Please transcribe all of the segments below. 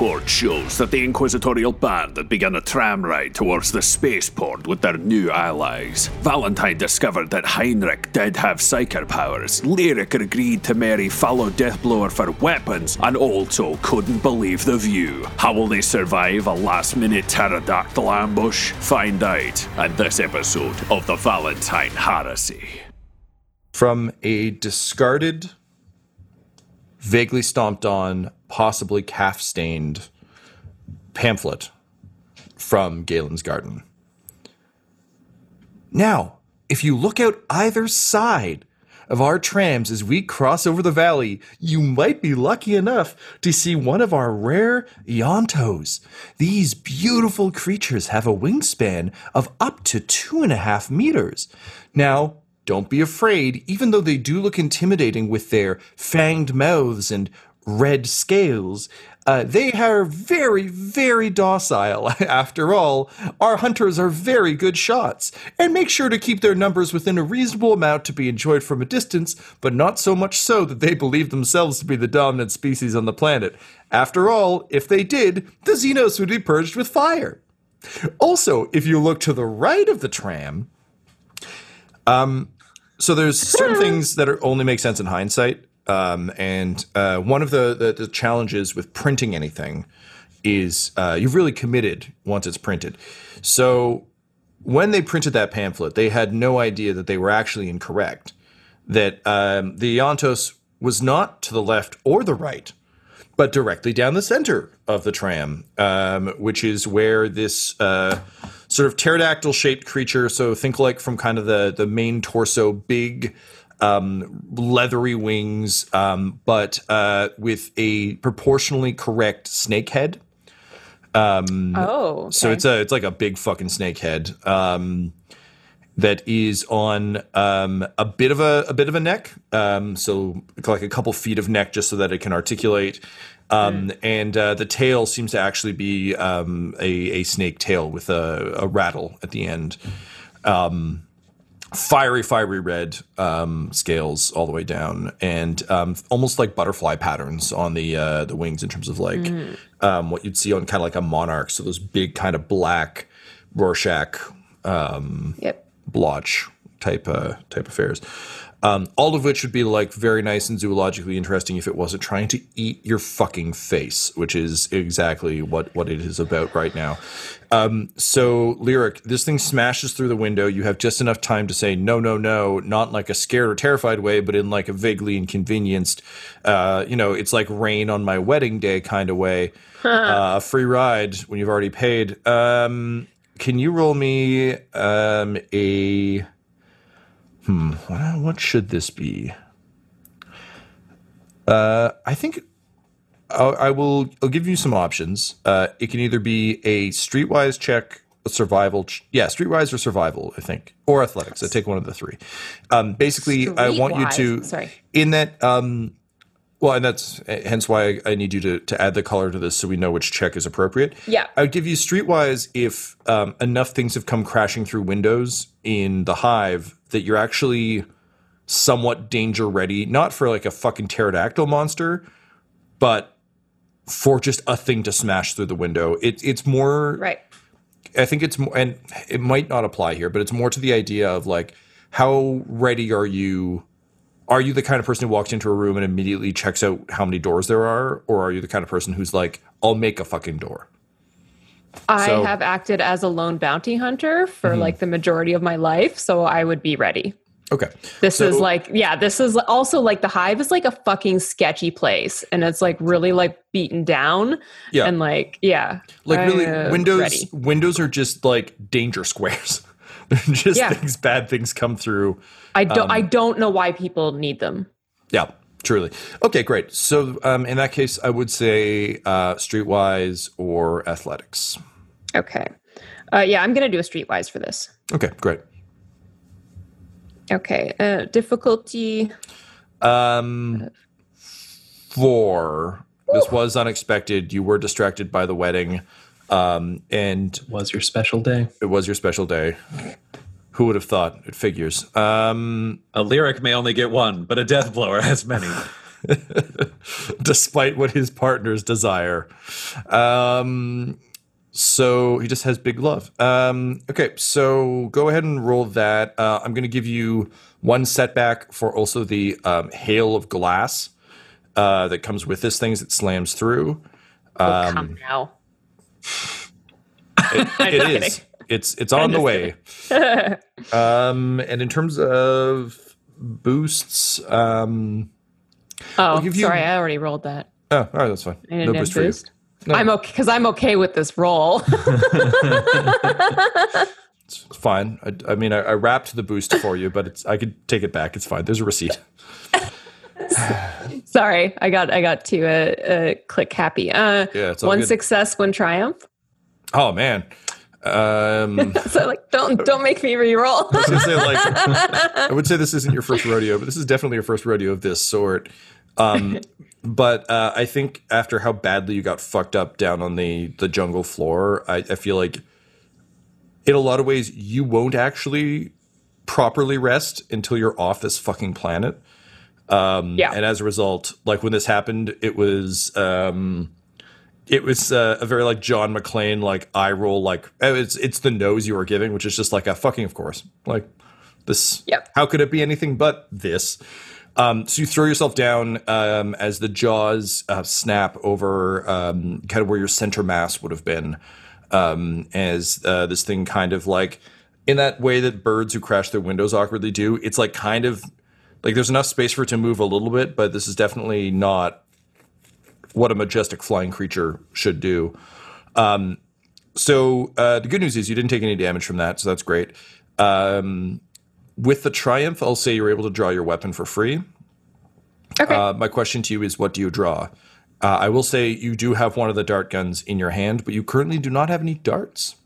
shows that the Inquisitorial band had begun a tram ride towards the spaceport with their new allies. Valentine discovered that Heinrich did have psyker powers, Lyric agreed to marry fellow Deathblower for weapons, and also couldn't believe the view. How will they survive a last minute pterodactyl ambush? Find out in this episode of the Valentine Heresy. From a discarded, vaguely stomped on, possibly calf stained pamphlet from Galen's garden. Now, if you look out either side of our trams as we cross over the valley, you might be lucky enough to see one of our rare Eontos. These beautiful creatures have a wingspan of up to two and a half meters. Now, don't be afraid, even though they do look intimidating with their fanged mouths and red scales. Uh, they are very, very docile. After all, our hunters are very good shots, and make sure to keep their numbers within a reasonable amount to be enjoyed from a distance, but not so much so that they believe themselves to be the dominant species on the planet. After all, if they did, the Xenos would be purged with fire. Also, if you look to the right of the tram, um, so there's certain things that are, only make sense in hindsight. Um, and uh, one of the, the, the challenges with printing anything is uh, you've really committed once it's printed. So when they printed that pamphlet, they had no idea that they were actually incorrect. That um, the Eontos was not to the left or the right, but directly down the center of the tram, um, which is where this uh, sort of pterodactyl shaped creature. So think like from kind of the the main torso, big um, leathery wings, um, but uh, with a proportionally correct snake head. Um, Oh, okay. So it's a it's like a big fucking snake head um, that is on um, a bit of a a bit of a neck. Um, so like a couple feet of neck, just so that it can articulate. Um, And uh, the tail seems to actually be um, a, a snake tail with a, a rattle at the end. Um, fiery, fiery red um, scales all the way down, and um, almost like butterfly patterns on the uh, the wings in terms of like um, what you'd see on kind of like a monarch. So those big kind of black Rorschach um, Yep. blotch type uh, type affairs. Um, all of which would be like very nice and zoologically interesting if it wasn't trying to eat your fucking face, which is exactly what what it is about right now. Um, so, lyric, this thing smashes through the window. You have just enough time to say no, no, no, not like a scared or terrified way, but in like a vaguely inconvenienced, uh, you know, it's like rain on my wedding day kind of way. uh, a free ride when you've already paid. Um, can you roll me um, a hmm? What, what should this be? Uh, I think I'll, I will. I'll give you some options. Uh, it can either be a streetwise check, a survival. Ch- yeah, streetwise or survival. I think, or athletics. I take one of the three. Um, basically, I want you to. Sorry. In that. Um, well, and that's hence why I, I need you to, to add the color to this so we know which check is appropriate. Yeah. I would give you streetwise if um, enough things have come crashing through windows in the hive that you're actually somewhat danger ready, not for like a fucking pterodactyl monster, but for just a thing to smash through the window. It, it's more Right. I think it's more, and it might not apply here, but it's more to the idea of like, how ready are you? Are you the kind of person who walks into a room and immediately checks out how many doors there are, or are you the kind of person who's like, I'll make a fucking door? I So- have acted as a lone bounty hunter for Mm-hmm. like the majority of my life, so I would be ready. Okay. This So- is like, yeah, this is also like the hive is like a fucking sketchy place, and it's like really like beaten down, Yeah. and like, yeah, like really uh, windows ready. windows are just like danger squares. Just Yeah. things bad things come through. I don't, um, I don't know why people need them. Yeah, truly. Okay, great. So um, in that case, I would say uh, streetwise or athletics. Okay, uh, yeah, I'm gonna do a streetwise for this. Okay, great. Okay, uh, difficulty. Um, four. This was unexpected. You were distracted by the wedding, um, and Was your special day? it was your special day. Who would have thought? It figures. Um, A lyric may only get one, but a death blower has many. despite what his partners desire. Um, so he just has big love. Um, okay, so go ahead and roll that. Uh, I'm going to give you one setback for also the um, hail of glass uh, that comes with this thing that slams through. Oh, Um, come now. It is. It's it's on the way. um, and in terms of boosts, um, Oh, you- sorry, I already rolled that. oh, all right, that's fine. No boost for you. boost. I'm okay because I'm okay with this roll. It's fine. I, I mean, I, I wrapped the boost for you, but it's I could take it back. It's fine. There's a receipt. Sorry, I got I got to uh, uh, click happy. Uh, Yeah, one good. success, one triumph. Oh man. Um, So like, don't don't make me re-roll. I say like I would say this isn't your first rodeo, but this is definitely your first rodeo of this sort. Um, but uh, I think after how badly you got fucked up down on the the jungle floor, I, I feel like in a lot of ways you won't actually properly rest until you're off this fucking planet. Yeah, and as a result, like when this happened, it was um, it was uh, a very like John McClane like eye roll like oh, it's it's the nose you were giving, which is just like a fucking of course like this. Yep. How could it be anything but this? Um, so you throw yourself down um, as the jaws uh, snap over um, kind of where your center mass would have been, um, as uh, this thing kind of like in that way that birds who crash their windows awkwardly do. It's like kind of like there's enough space for it to move a little bit, but this is definitely not what a majestic flying creature should do. Um, so uh, the good news is you didn't take any damage from that, so that's great. Um, with the triumph, I'll say you're able to draw your weapon for free. okay. Uh, my question to you is, what do you draw? Uh, I will say you do have one of the dart guns in your hand, but you currently do not have any darts.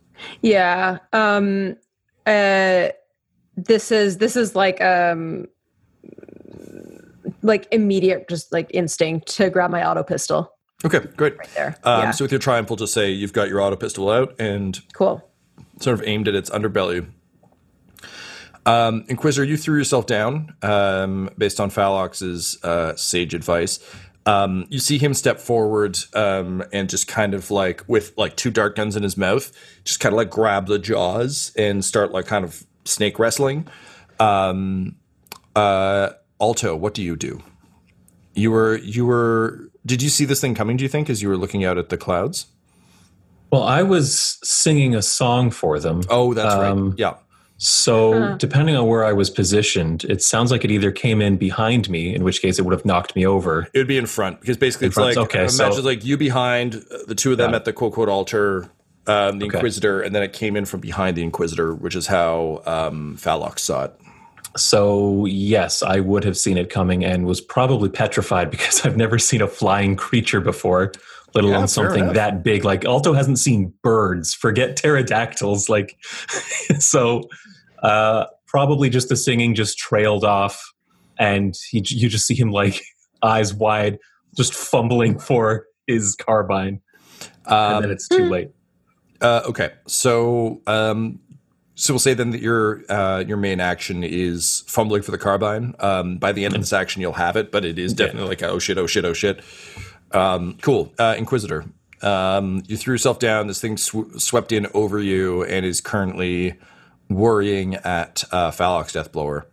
yeah. Um. Uh. This is this is like um. Like immediate, just like instinct to grab my auto pistol Okay, great. right there. Um, yeah. So with your triumph, we'll just say you've got your auto pistol out and cool. sort of aimed at its underbelly. Um, Inquisitor, you threw yourself down um, based on Phalox's uh, sage advice. Um, you see him step forward um, and just kind of like with like two dart guns in his mouth, just kind of like grab the jaws and start like kind of snake wrestling. Um, uh, Alto, what do you do? You were you were. Did you see this thing coming? Do you think as you were looking out at the clouds? Well, I was singing a song for them. Oh, that's Um, right. Yeah. So, depending on where I was positioned, it sounds like it either came in behind me, in which case it would have knocked me over. It would be in front because basically In it's front, like okay, imagine so- like you behind uh, the two of them Got it. at the quote quote altar, um, the Okay. Inquisitor, and then it came in from behind the Inquisitor, which is how um, Phalox saw it. So, yes, I would have seen it coming and was probably petrified because I've never seen a flying creature before, let alone something enough. that big. Like, Alto hasn't seen birds, forget pterodactyls. Like, so uh, probably just the singing just trailed off, and he, you just see him like eyes wide, just fumbling for his carbine. and then Um, it's too late. uh, okay, so um, so we'll say then that your uh, your main action is fumbling for the carbine. Um, by the end of this action, you'll have it, but it is definitely like oh shit, oh shit, oh shit. Um, cool, uh, Inquisitor. Um, you threw yourself down. This thing sw- swept in over you and is currently worrying at uh, Phalox Deathblower.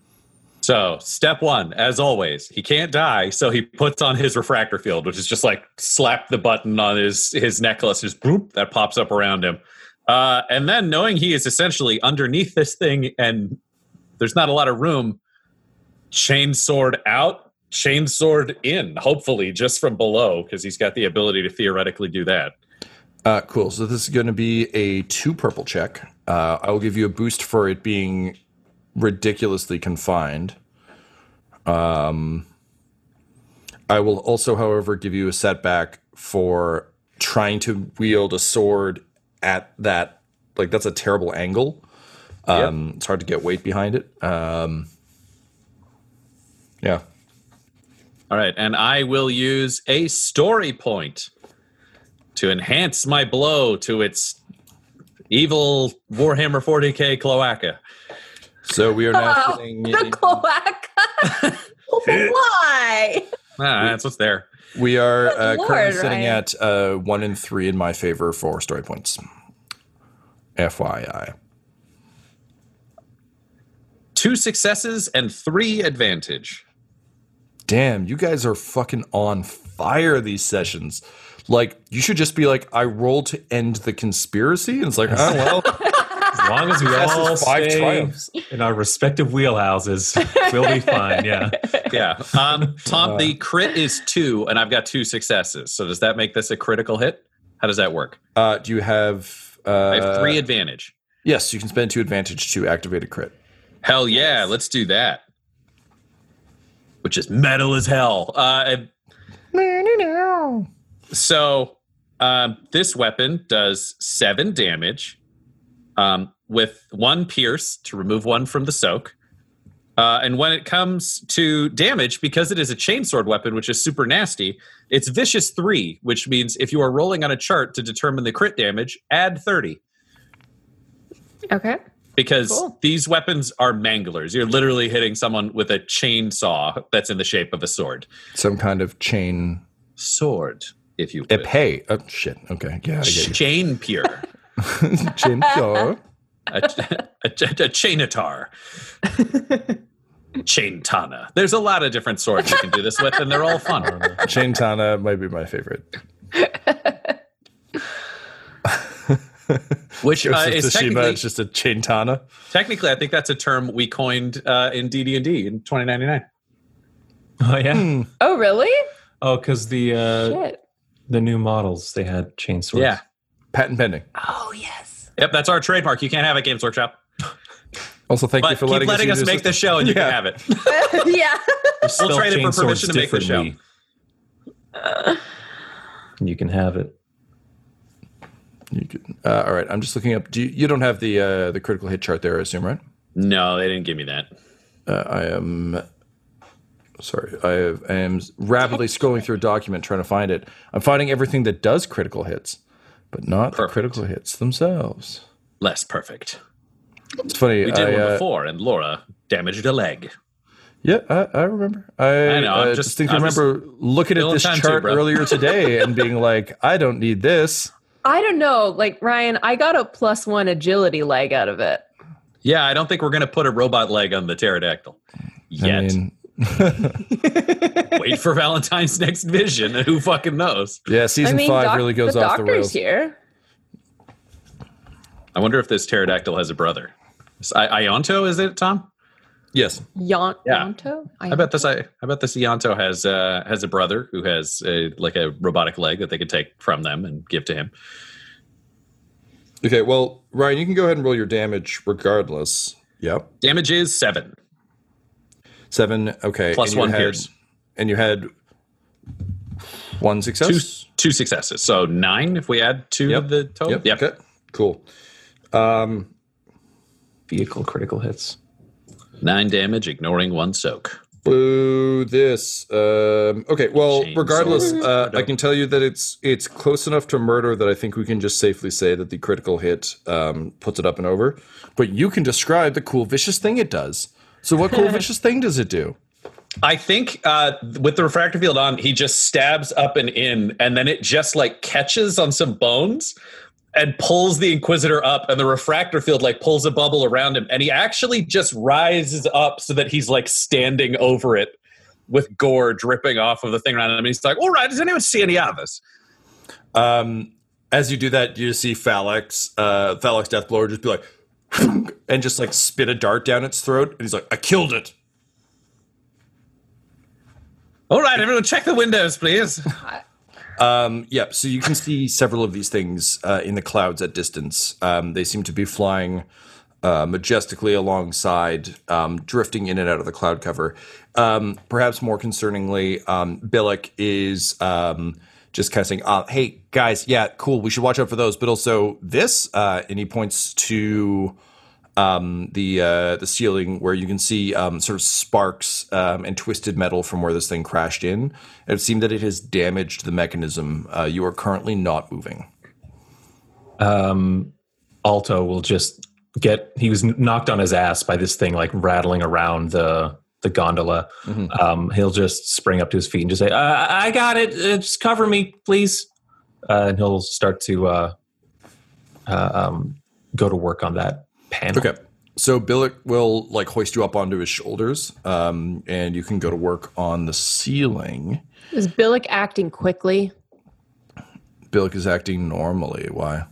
So, step one, as always, he can't die, so he puts on his refractor field, which is just like slap the button on his his necklace, just boop, that pops up around him. Uh, and then, knowing he is essentially underneath this thing and there's not a lot of room, chain sword out, chain sword in, hopefully just from below, because he's got the ability to theoretically do that. Uh, cool. So this is going to be a two purple check. Uh, I will give you a boost for it being ridiculously confined. Um, I will also, however, give you a setback for trying to wield a sword at that. Like that's a terrible angle. Um, It's hard to get weight behind it. Um, yeah. All right, and I will use a story point to enhance my blow to its evil Warhammer 40k cloaca. So we are now Oh, sitting. the cloaca. Why? Ah, that's what's there. We are uh, Good currently Lord, sitting Ryan. at uh, one in three in my favor for story points. FYI. Two successes and three advantage. Damn, you guys are fucking on fire these sessions. Like, you should just be like, I rolled to end the conspiracy. And it's like, oh, well, As long as we Yes, all five stay triumphs. in our respective wheelhouses, we'll be fine. Yeah. Yeah. Um, Tom, the crit is two, and I've got two successes. So does that make this a critical hit? How does that work? uh, do you have. Uh, I have three advantage. Yes, you can spend two advantage to activate a crit. Hell yeah, let's do that. Which is metal as hell. Uh, so um, this weapon does seven damage um, with one pierce to remove one from the soak. Uh, and when it comes to damage, because it is a chainsword weapon, which is super nasty, it's vicious three, which means if you are rolling on a chart to determine the crit damage, add 30 Okay. because Cool. these weapons are manglers. You're literally hitting someone with a chainsaw that's in the shape of a sword. Some kind of chain. Sword, if you will. Epee. Oh, shit. Okay. Yeah, I get. Chain pure. Chain pure. a, a, a, a chainatar. Chaintana. There's a lot of different swords you can do this with, and they're all fun. Chaintana might be my favorite. Which uh, Ghost of Tsushima, technically, it's just a chaintana. Technically, I think that's a term we coined uh, in DD&D in 2099. Oh yeah. Oh, really? Oh, because the uh, Shit. the new models they had chainsaws. Yeah. Patent pending. Oh, yes. Yep, that's our trademark. You can't have it, Games Workshop. Also, thank you for letting, letting, us, us make this show and you Yeah. can have it. yeah. Spell trade it for chainswords permission to make the show. differently. You can have it. You can, uh, all right, I'm just looking up. Do you, you don't have the uh, the critical hit chart there, I assume, right? No, they didn't give me that. Uh, I am sorry. I, have, I am rapidly scrolling through a document trying to find it. I'm finding everything that does critical hits, but not the critical hits themselves. Less perfect. It's funny. We did I, one uh, before, and Laura damaged a leg. Yeah, I, I remember. I, I know, I'm uh, just- distinctly I'm just remember looking at this time too, chart earlier today and being like, I don't need this. I don't know. Like, Ryan, I got a plus one agility leg out of it. Yeah, I don't think we're going to put a robot leg on the pterodactyl yet. I mean, Wait for Valentine's next vision, who fucking knows? yeah, season I mean, five doc- really goes the off the doctor's rails. here. I wonder if this pterodactyl has a brother. Is I- Ionto, is it, Tom? Yes. Yon- Yeah. Yonto? I bet this. I, I bet this Ionto has uh, has a brother who has a, like a robotic leg that they could take from them and give to him. Okay, well, Ryan, you can go ahead and roll your damage regardless. Yep. Damage is seven Seven. Okay. plus one had- pierce, And you had one success? two successes, so nine if we add two Yep. of the total. Yep. Okay. Cool. Um, Vehicle critical hits. nine damage, ignoring one soak. Boo this. Um, okay, well, Chainsaw. regardless, uh, I can tell you that it's it's close enough to murder that I think we can just safely say that the critical hit um, puts it up and over. But you can describe the cool vicious thing it does. So, what cool vicious thing does it do? I think uh, with the refractor field on, he just stabs up and in, and then it just like catches on some bones, and pulls the Inquisitor up, and the refractor field like pulls a bubble around him, and he actually just rises up so that he's like standing over it with gore dripping off of the thing around him. And he's like, "All right, does anyone see any others?" Um, as you do that, you see Phalanx, uh, Phalanx Deathblower just be like, and just like spit a dart down its throat, and he's like, "I killed it." All right, everyone, check the windows, please. Um, yep. So you can see several of these things uh, in the clouds at distance. Um, they seem to be flying uh, majestically alongside, um, drifting in and out of the cloud cover. Um, perhaps more concerningly, um, Billick is um, just kind of saying, uh, "Hey guys, yeah, cool. We should watch out for those." But also this, uh, and he points to um, the uh, the ceiling where you can see um, sort of sparks um, and twisted metal from where this thing crashed in. It seemed that it has damaged the mechanism. Uh, you are currently not moving. Um, Alto will just get. He was knocked on his ass by this thing, like rattling around the the gondola. Um, he'll just spring up to his feet and just say, uh, "I got it. Uh, just cover me, please." Uh, and he'll start to uh, uh, um, go to work on that panel. Okay. So Billick will like hoist you up onto his shoulders, um, and you can go to work on the ceiling. Is Billick acting quickly? Billick is acting normally. Why?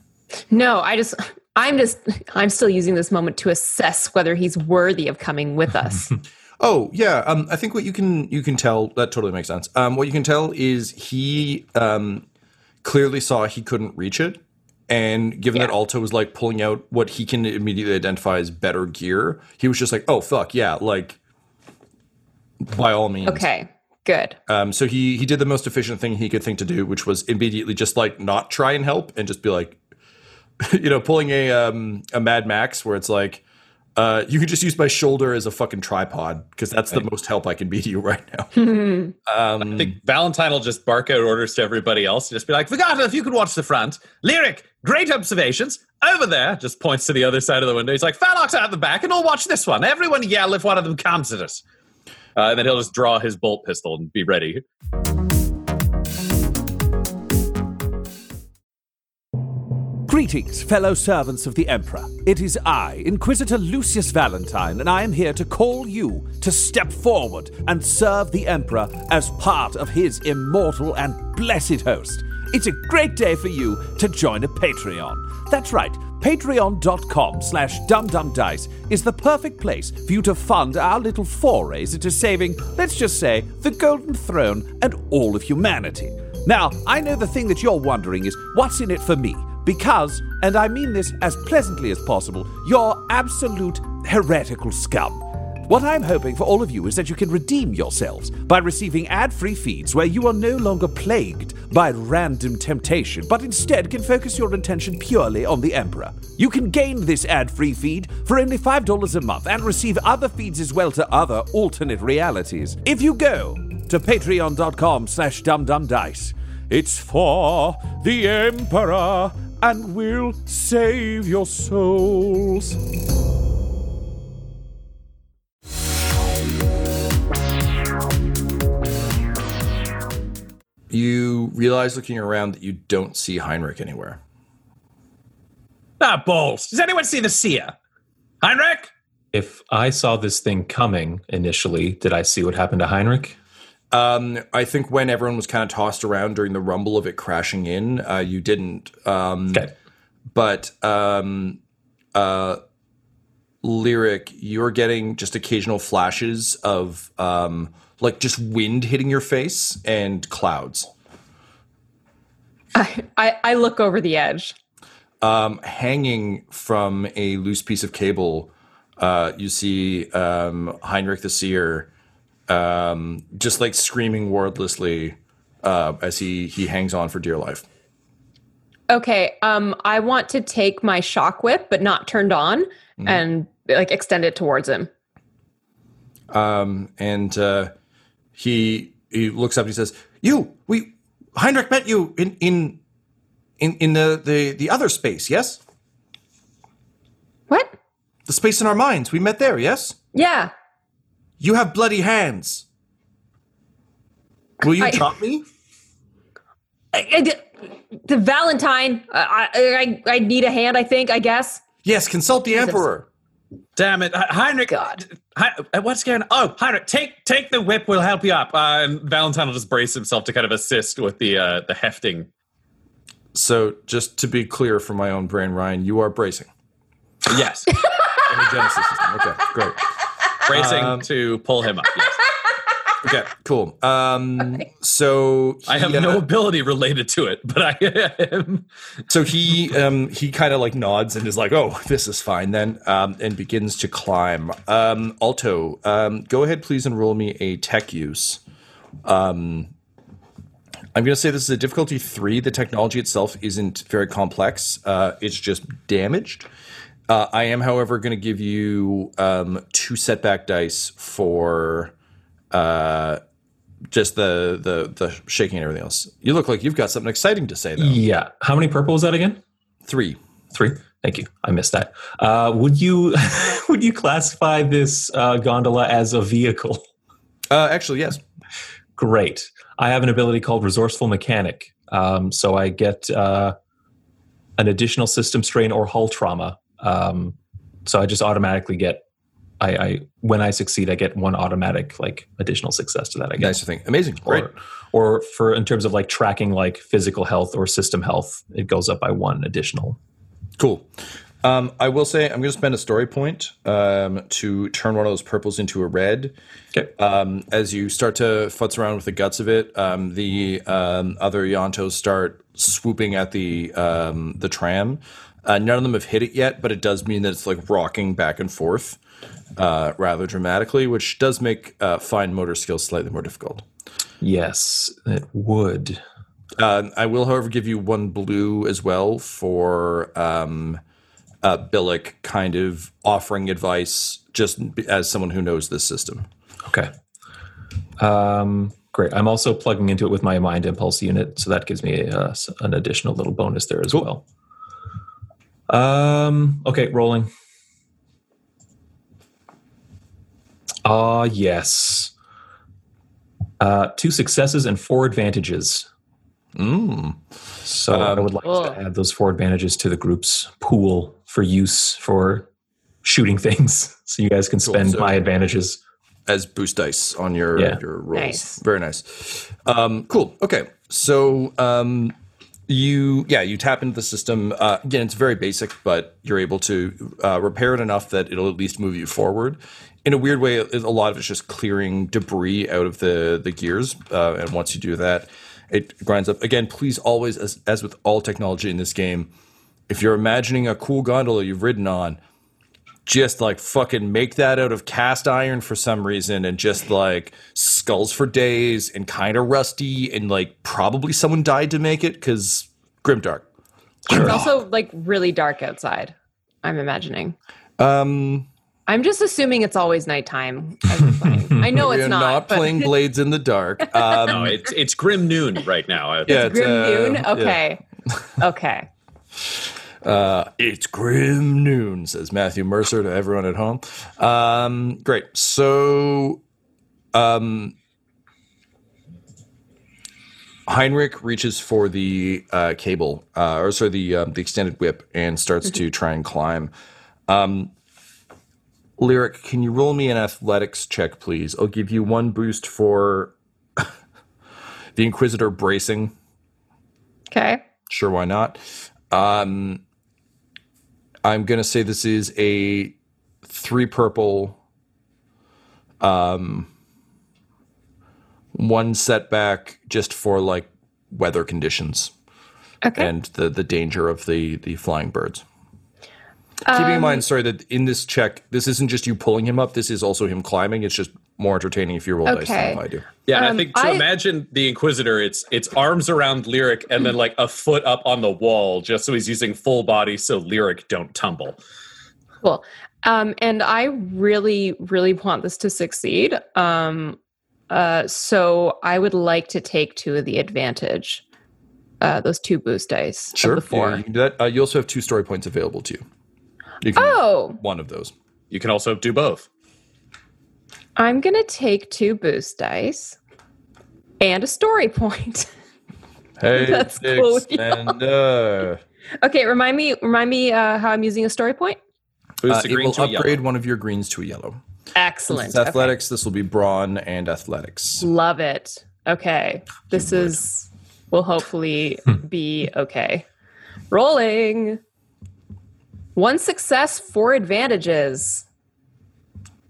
No, I just I'm just I'm still using this moment to assess whether he's worthy of coming with us. Oh yeah, um, I think what you can you can tell that totally makes sense. Um, what you can tell is he um, clearly saw he couldn't reach it, and given that Alto was like pulling out what he can immediately identify as better gear, he was just like, "Oh fuck yeah!" Like by all means. okay, good. Um, so he he did the most efficient thing he could think to do, which was immediately just like not try and help and just be like, you know, pulling a um, a Mad Max where it's like, uh, you could just use my shoulder as a fucking tripod because that's the most help I can be to you right now. um, I think Valentine will just bark out orders to everybody else. Just be like, Vigata, if you could watch the front. Lyric, great observations. Over there, just points to the other side of the window. He's like, Phalanx out the back, and we'll watch this one. Everyone yell if one of them comes at us. Uh, and then he'll just draw his bolt pistol and be ready. Greetings, fellow servants of the Emperor. It is I, Inquisitor Lucius Valentine, and I am here to call you to step forward and serve the Emperor as part of his immortal and blessed host. It's a great day for you to join a Patreon. That's right, patreon.com slash dumdumdice is the perfect place for you to fund our little forays into saving, let's just say, the Golden Throne and all of humanity. Now, I know the thing that you're wondering is what's in it for me? Because, and I mean this as pleasantly as possible, you're absolute heretical scum. What I'm hoping for all of you is that you can redeem yourselves by receiving ad free feeds where you are no longer plagued by random temptation, but instead can focus your attention purely on the Emperor. You can gain this ad free feed for only $5 a month and receive other feeds as well to other alternate realities. If you go to patreon.com slash dumdumdice, it's for the Emperor and we'll save your souls. You realize looking around that you don't see Heinrich anywhere. Ah, balls. Does anyone see the seer? Heinrich? If I saw this thing coming initially, did I see what happened to Heinrich? Um, I think when everyone was kind of tossed around during the rumble of it crashing in, uh, you didn't. Um, Okay. but um, uh, lyric, you're getting just occasional flashes of um, like just wind hitting your face and clouds. I, I, I look over the edge. Um, hanging from a loose piece of cable, uh, you see um, Heinrich the Seer um, just like screaming wordlessly uh, as he he hangs on for dear life. Okay, um, I want to take my shock whip, but not turned on, and like extend it towards him. Um, and uh, he he looks up and he says, "You, we Heinrich met you in in in in the the the other space, yes? What? The space in our minds. We met there, yes? Yeah. You have bloody hands. Will you I- chop me? I, I did. the Valentine. Uh, I, I I need a hand. I think. I guess. Yes, consult the emperor. Damn it, Heinrich! God. Hi, uh, what's going on? Oh, Heinrich, take take the whip. We'll help you up. Uh, and Valentine will just brace himself to kind of assist with the uh, the hefting. So, just to be clear for my own brain, Ryan, you are bracing Yes, in the Genesys system. Okay, great. Bracing Um, to pull him up. Yes. Okay, cool. Um, so I have he, no uh, ability related to it, but I am. So he um, he kind of like nods and is like, "Oh, this is fine then," um, and begins to climb. Um, Alto, um, go ahead, please, and roll me a tech use. Um, I'm going to say this is a difficulty three. The technology itself isn't very complex. Uh, it's just damaged. Uh, I am, however, going to give you um, two setback dice for uh, just the the the shaking and everything else. You look like you've got something exciting to say, though. Yeah. How many purple is that again? Three. Three. Thank you. I missed that. Uh, would you would you classify this uh, gondola as a vehicle? Uh, actually, yes. Great. I have an ability called Resourceful Mechanic. Um, so I get uh, an additional system strain or hull trauma. Um, so I just automatically get. I, I when I succeed, I get one automatic like additional success to that. I guess. Nice thing. Amazing. Great. Or, or for in terms of like tracking like physical health or system health, it goes up by one additional. Cool. Um, I will say I'm going to spend a story point um, to turn one of those purples into a red. Okay. Um, as you start to futz around with the guts of it, um, the um, other Yantos start swooping at the um, the tram. Uh, none of them have hit it yet, but it does mean that it's like rocking back and forth uh, rather dramatically, which does make uh, fine motor skills slightly more difficult. Yes, it would. Uh, I will, however, give you one blue as well for um, uh, Billick kind of offering advice just as someone who knows this system. Okay. Um, great. I'm also plugging into it with my mind impulse unit, so that gives me uh, an additional little bonus there as well. Um, okay, rolling. Ah, yes. Uh, two successes and four advantages. Mm. So I would like Cool. to add those four advantages to the group's pool for use for shooting things. So you guys can spend So- my advantages. As boost dice on your Yeah. your rolls. Nice. Very nice. Um, cool. Okay. So um, you yeah you tap into the system uh, again. It's very basic, but you're able to uh, repair it enough that it'll at least move you forward. In a weird way, a lot of it's just clearing debris out of the the gears, uh, and once you do that, it grinds up. Again, please always, as, as with all technology in this game, if you're imagining a cool gondola you've ridden on, just like fucking make that out of cast iron for some reason and just like skulls for days and kind of rusty and like probably someone died to make it because grimdark. It's also like really dark outside. I'm imagining. Um, I'm just assuming it's always nighttime. as we're playing. I know it's not. not, playing blades in the dark. Um, No, it's it's grim noon right now. Yeah, Grim uh, noon. yeah. Okay. Uh, it's grim noon, says Matthew Mercer to everyone at home. Um, great. So, um, Heinrich reaches for the uh, cable, uh, or sorry, the um, the extended whip, and starts to try and climb. Um, Lyric, can you roll me an athletics check, please? I'll give you one boost for the Inquisitor bracing. Okay. Sure, why not? Um, I'm gonna say this is a three purple, um, one setback just for like weather conditions Okay. and the the danger of the the flying birds. Keeping in mind, sorry, that in this check, this isn't just you pulling him up. This is also him climbing. It's just more entertaining if you roll dice than if I do. Yeah, and Um, I think to I- imagine the Inquisitor, it's it's arms around Lyric and then like a foot up on the wall, just so he's using full body so Lyric don't tumble. Cool. Um, and I really, really want this to succeed. Um, uh, so I would like to take two of the advantage, uh, those two boost dice Sure, of the four. Yeah, you can do that. Uh, you also have two story points available to you. You can Oh, one of those. You can also do both. I'm gonna take two boost dice and a story point. Hey, That's Dix, cool, and uh, Okay, remind me remind me uh, how I'm using a story point. Boost uh, a it will to a yellow. upgrade one of your greens to a yellow. Excellent. It's athletics. This will be brawn and athletics. Love it. Okay. This is will hopefully be okay. Rolling. One success, four advantages.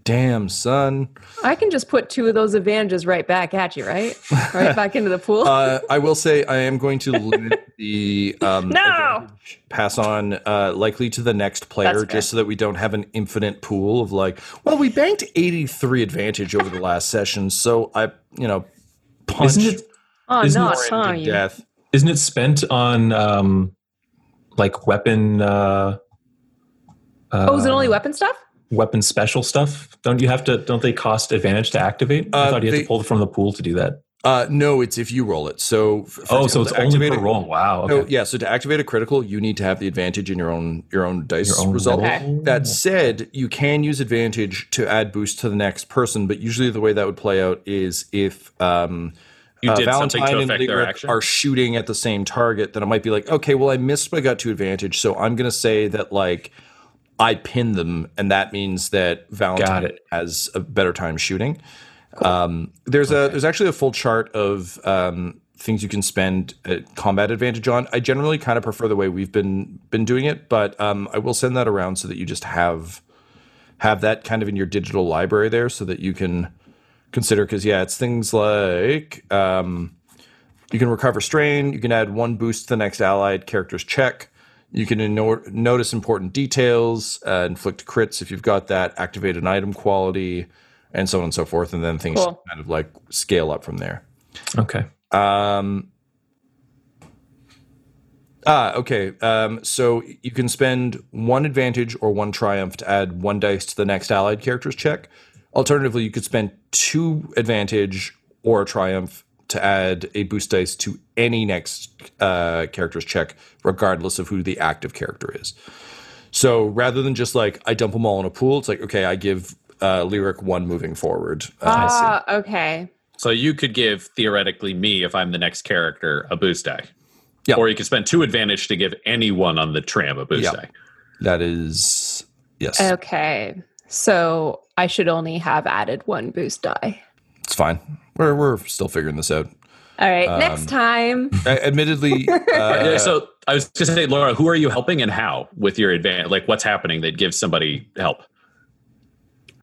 Damn, son. I can just put two of those advantages right back at you, right? Right back into the pool. Uh, I will say I am going to limit the um, No! pass on uh, likely to the next player, just so that we don't have an infinite pool of like. Well, we banked eighty three advantage over the last session, so I, you know, punched Isn't it oh, isn't not it more huh, you. death. isn't it spent on um like weapon uh, Oh, is it only uh, weapon stuff? Weapon special stuff? Don't you have to don't they cost advantage to activate? I Uh, thought you had they- to pull from the pool to do that. Uh, no, it's if you roll it. So, f- for Oh, so it's to only activate per a- roll. Wow. No, Okay. yeah. So to activate a critical, you need to have the advantage in your own your own dice Your own result. roll. Okay. That said, you can use advantage to add boost to the next person, but usually the way that would play out is if um, You uh, did something Valentine to and affect their action. are shooting at the same target, then it might be like, okay, well, I missed, but I got two advantage, so I'm going to say that like I pin them, and that means that Valentine has a better time shooting. Um, there's a there's actually a full chart of um, things you can spend at combat advantage on. I generally kind of prefer the way we've been been doing it, but um, I will send that around so that you just have have that kind of in your digital library there, so that you can consider. Because yeah, it's things like um, you can recover strain, you can add one boost to the next allied character's check. You can ino- notice important details, uh, inflict crits if you've got that, activate an item quality, and so on and so forth. And then things Cool. kind of like scale up from there. Okay. Um, ah, okay. Um, so you can spend one advantage or one triumph to add one dice to the next allied character's check. Alternatively, you could spend two advantage or a triumph to add a boost dice to any next uh, character's check, regardless of who the active character is. So rather than just like I dump them all in a pool, it's like okay, I give uh, lyric one moving forward. Uh, Ah, okay. So you could give theoretically me, if I'm the next character, a boost die. Yeah. Or you could spend two advantage to give anyone on the tram a boost Yeah. die. that is yes, Okay. So I should only have added one boost die. It's fine. We're we're still figuring this out. All right, Um, next time. Uh, admittedly, Yeah, uh, so I was going to say, Laura, who are you helping and how with your advantage? Like, what's happening that gives somebody help?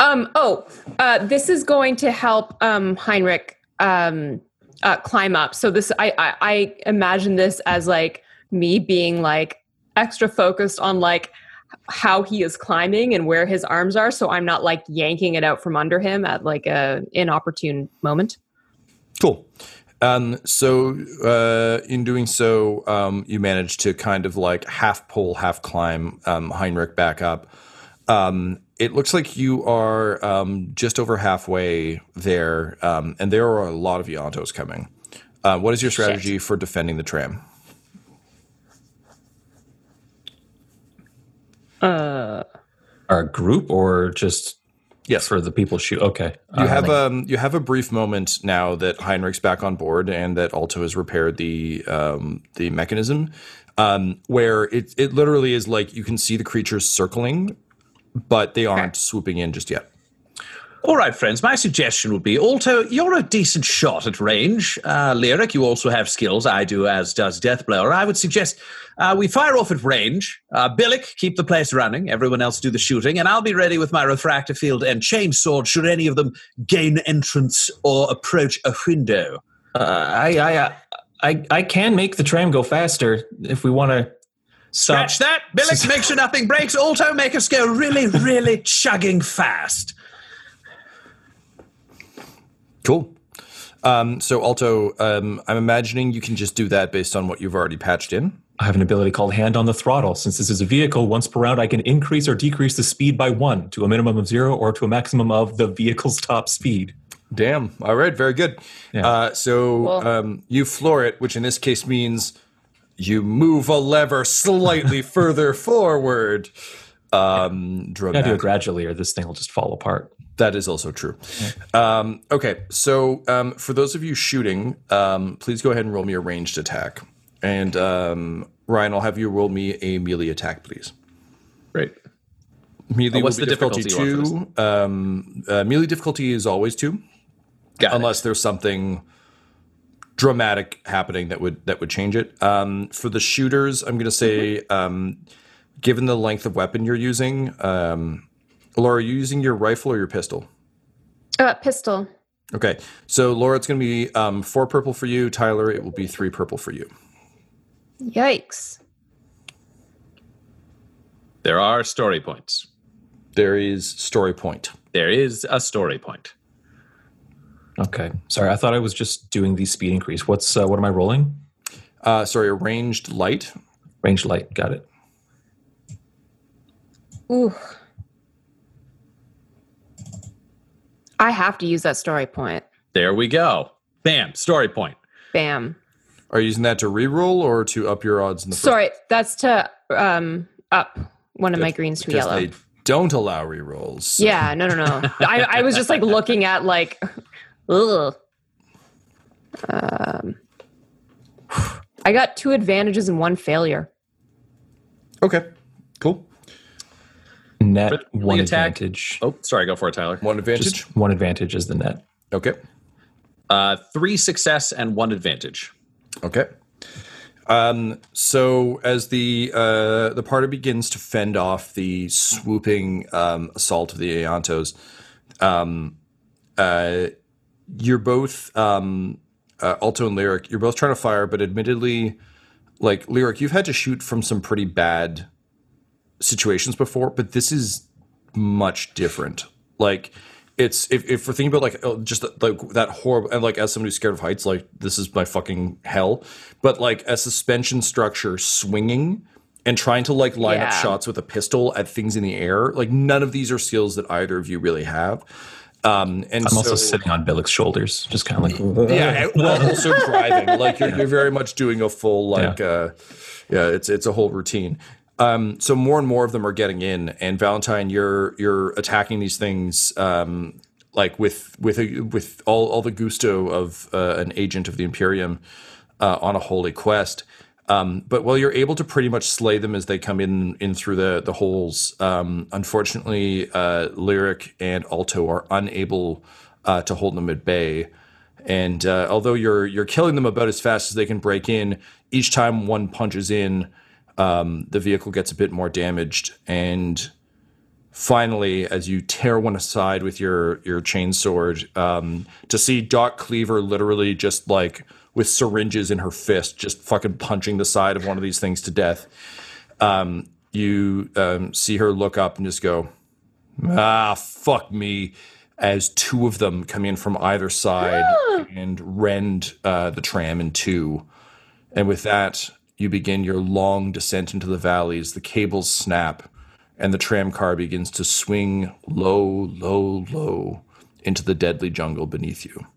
Um. Oh, uh, this is going to help um, Heinrich um, uh, climb up. So this, I, I, I imagine this as like me being like extra focused on like how he is climbing and where his arms are, so I'm not like yanking it out from under him at like a inopportune moment. cool. Um, so uh, in doing so, um, you manage to kind of like half pull, half climb um, Heinrich back up. Um, it looks like you are um, just over halfway there, um, and there are a lot of Yontos coming. Uh, what is your strategy for defending the tram? Our group or just Yes, for the people shoot? Okay. You Uh, have um you have a brief moment now that Heinrich's back on board and that Alto has repaired the um the mechanism, um where it it literally is like you can see the creatures circling, but they aren't swooping in just yet. All right, friends. My suggestion would be Alto, you're a decent shot at range. Uh, Lyric, you also have skills. I do, as does Deathblower. I would suggest uh, we fire off at range. Uh, Billick, keep the place running. Everyone else do the shooting. And I'll be ready with my refractor field and chainsword should any of them gain entrance or approach a window. uh, I, I, I, I can make the tram go faster if we want to. Stop. Scratch that. Billick, make sure nothing breaks. Alto, make us go really, really chugging fast. Cool. Um, so Alto, um, I'm imagining you can just do that based on what you've already patched in. I have an ability called Hand on the Throttle. Since this is a vehicle, once per round, I can increase or decrease the speed by one to a minimum of zero or to a maximum of the vehicle's top speed. Damn. All right. Very good. Yeah. Uh, so Cool. um, you floor it, which in this case means you move a lever slightly further forward. Um, I do it gradually, or this thing will just fall apart. That is also true. Um, okay, so um, for those of you shooting, um, please go ahead and roll me a ranged attack. And um, Ryan, I'll have you roll me a melee attack, please. Great. Melee Uh, what's will be the difficulty you want two. Um, uh, melee difficulty is always two, Got it. unless there's something dramatic happening that would that would change it. Um, for the shooters, I'm going to say, Mm-hmm. um, given the length of weapon you're using, um, Laura, are you using your rifle or your pistol? Uh, pistol. Okay, so Laura, it's going to be um, four purple for you. Tyler, it will be three purple for you. Yikes. There are story points. There is story point. There is a story point. Okay. Sorry, I thought I was just doing the speed increase. What's uh, what am I rolling? Uh, sorry, a ranged light. Range light. Got it. Ooh. I have to use that story point. There we go. Bam, story point. Bam. Are you using that to reroll or to up your odds in the first? Sorry, that's to um up one of my greens to yellow. they don't allow rerolls. so- Yeah, no, no, no. I, I was just like looking at like, ugh. Um, I got two advantages and one failure. Okay. Cool. Net But one attack- advantage. Oh, sorry, go for it, Tyler. One advantage. Just one advantage is the net. Okay. Uh, three success and one advantage. Okay. Um, so as the uh, the party begins to fend off the swooping um, assault of the Aeontos, um, uh, you're both um, uh, Alto and Lyric. You're both trying to fire, but admittedly, like Lyric, you've had to shoot from some pretty bad situations before, but this is much different. Like it's if, if we're thinking about like oh, just like that horrible and like as somebody who's scared of heights, like this is my fucking hell. But like a suspension structure swinging and trying to like line up shots with a pistol at things in the air, like none of these are skills that either of you really have. Um, and I'm also so- sitting on Billick's shoulders, just kind of like yeah, while also driving. Like you're, you're very much doing a full like uh yeah, it's it's a whole routine. Um, so more and more of them are getting in, and Valentine, you're you're attacking these things um, like with with a, with all all the gusto of uh, an agent of the Imperium uh, on a holy quest. Um, but while you're able to pretty much slay them as they come in in through the the holes, um, unfortunately, uh, Lyric and Alto are unable uh, to hold them at bay. And uh, although you're you're killing them about as fast as they can break in, each time one punches in, um, the vehicle gets a bit more damaged. And finally, as you tear one aside with your your chainsword, um, to see Doc Cleaver literally just like with syringes in her fist, just fucking punching the side of one of these things to death. Um, you um, see her look up and just go, ah, fuck me, as two of them come in from either side and rend uh, the tram in two. And with that, you begin your long descent into the valleys. The cables snap, and the tram car begins to swing low, low, low into the deadly jungle beneath you.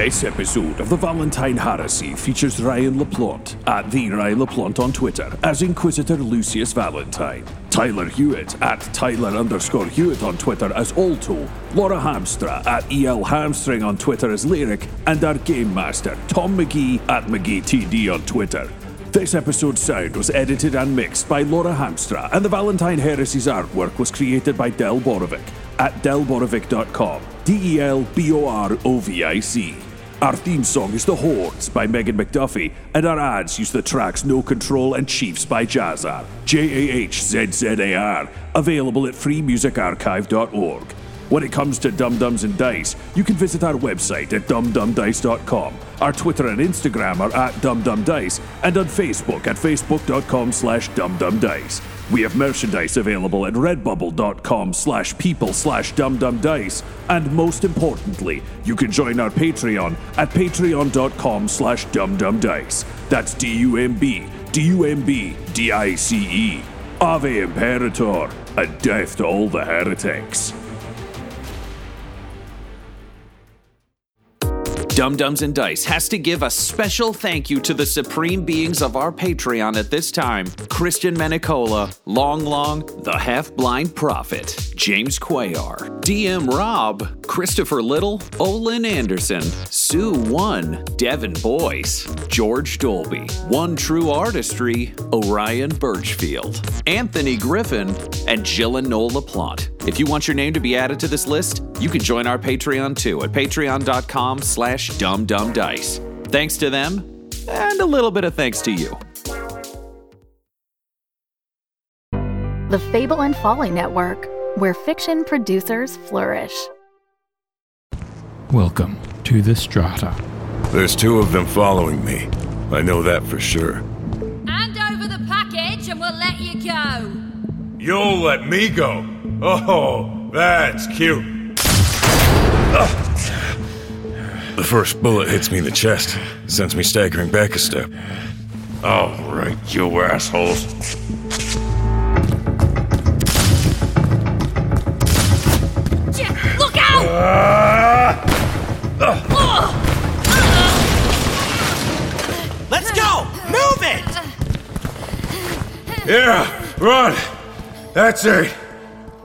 This episode of the Valentine Heresy features Ryan LaPlante at the Ryan LaPlante on Twitter as Inquisitor Lucius Valentine, Tyler Hewitt at Tyler underscore Hewitt on Twitter as Alto, Laura Hamstra at EL Hamstring on Twitter as Lyric, and our Game Master Tom McGee at McGeeTD on Twitter. This episode's sound was edited and mixed by Laura Hamstra, and the Valentine Heresy's artwork was created by Del Borovic at delborovic.com. D E L B O R O V I C. Our theme song is The Hordes by Megan McDuffie, and our ads use the tracks No Control and Chiefs by Jahzzar. J A H Z Z A R. Available at freemusicarchive.org. When it comes to Dumb Dumbs and Dice, you can visit our website at dumbdumbdice.com. Our Twitter and Instagram are at dumbdumbdice, and on Facebook at facebook.com slash dumbdumbdice. We have merchandise available at redbubble.com slash people slash dumbdumbdice, and most importantly, you can join our Patreon at patreon.com slash dumbdumbdice. That's D-U-M-B, D-U-M-B, D-I-C-E. Ave Imperator, and death to all the heretics. Dumb Dumbs and Dice has to give a special thank you to the supreme beings of our Patreon at this time Christian Menicola, Long Long, The Half Blind Prophet, James Quayar, DM Rob, Christopher Little, Olin Anderson, Sue One, Devin Boyce, George Dolby, One True Artistry, Orion Birchfield, Anthony Griffin, and Jill and Noel LaPlante. If you want your name to be added to this list, you can join our Patreon too at patreon.com slash dumbdumbdice. Thanks to them, and a little bit of thanks to you. The Fable and Folly Network, where fiction producers flourish. Welcome to the Strata. There's two of them following me. I know that for sure. Hand over the package and we'll let you go. You'll let me go? Oh, that's cute. The first bullet hits me in the chest, sends me staggering back a step. All right, you assholes. Look out! Let's go! Move it! Yeah, run! That's it!